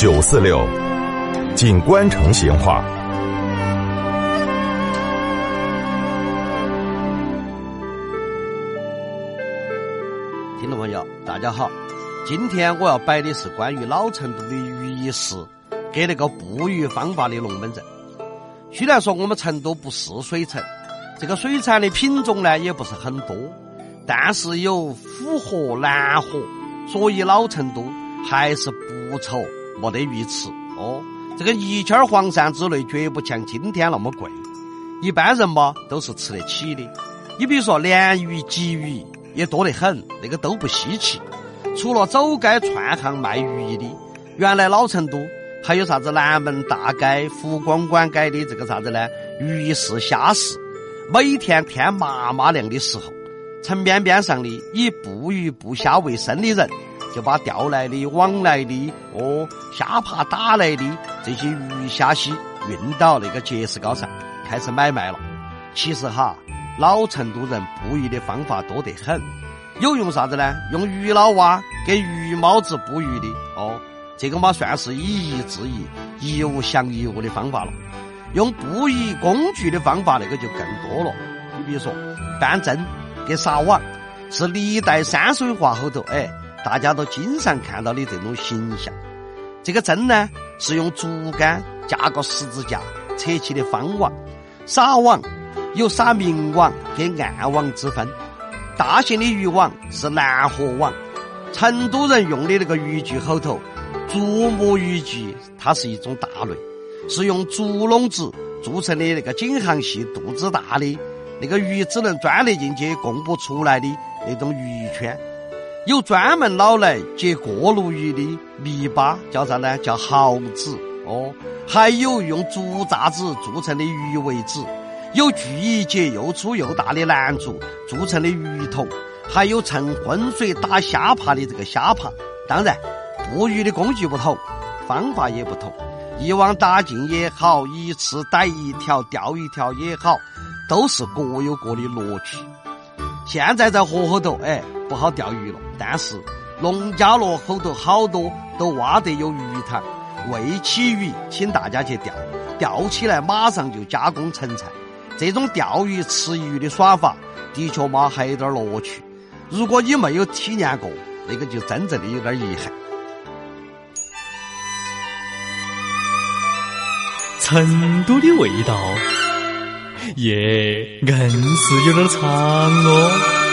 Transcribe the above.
九四六，锦官城闲话。听众朋友，大家好，今天我要摆的是关于老成都的鱼艺师给那个捕鱼方法的龙门阵。虽然说我们成都不是水城，这个水产的品种呢也不是很多，但是有府河、南河，所以老成都还是不愁没得鱼吃哦。这个一圈黄鳝之类绝不像今天那么贵，一般人嘛都是吃得起的。你比如说鲢鱼、鲫鱼。也多得很，那个都不稀奇。除了走街串巷卖鱼的，原来老成都还有啥子南门大街、湖光馆街的这个啥子呢？鱼市、虾市，每天天麻麻亮的时候，城边边上的以捕鱼捕虾为生的人，就把钓来的、网来的、哦虾爬打来的这些鱼虾蟹运到那个结石高上，开始买卖了。其实哈。老成都人捕鱼的方法多得很，有用啥子呢？用鱼脑蛙给鱼帽子捕鱼的哦，这个嘛算是以一制一，一物降一物的方法了。用捕鱼工具的方法，那个就更多了。你比如说，扳针给撒网，是历代山水画后头哎，大家都经常看到的这种形象。这个针呢，是用竹竿架个十字架扯起的方网，撒网。有撒明网跟暗网之分，大型的渔网是南河网。成都人用的那个渔具后头，竹木渔具它是一种大类，是用竹笼子做成的那个颈行细、肚子大的，那个鱼只能钻得进去、供不出来的那种鱼圈。有专门捞来接过路鱼的泥巴，叫啥呢？叫蚝子哦。还有用竹栅子做成的鱼尾子。有锯一节又粗又大的楠竹做成的鱼桶，还有趁浑水打虾爬的这个虾爬。当然，捕鱼的工具不同，方法也不同。一网打尽也好，一次逮一条钓一条也好，都是各有各的乐趣。现在在河后头，哎，不好钓鱼了，但是农家乐后头好多都挖得有鱼塘，喂起鱼，请大家去钓，钓起来马上就加工成菜。这种钓鱼吃鱼的耍法，的确嘛还有点乐趣。如果你没有体验过，那个就真正的有点遗憾。成都的味道，耶，硬是有点长哦。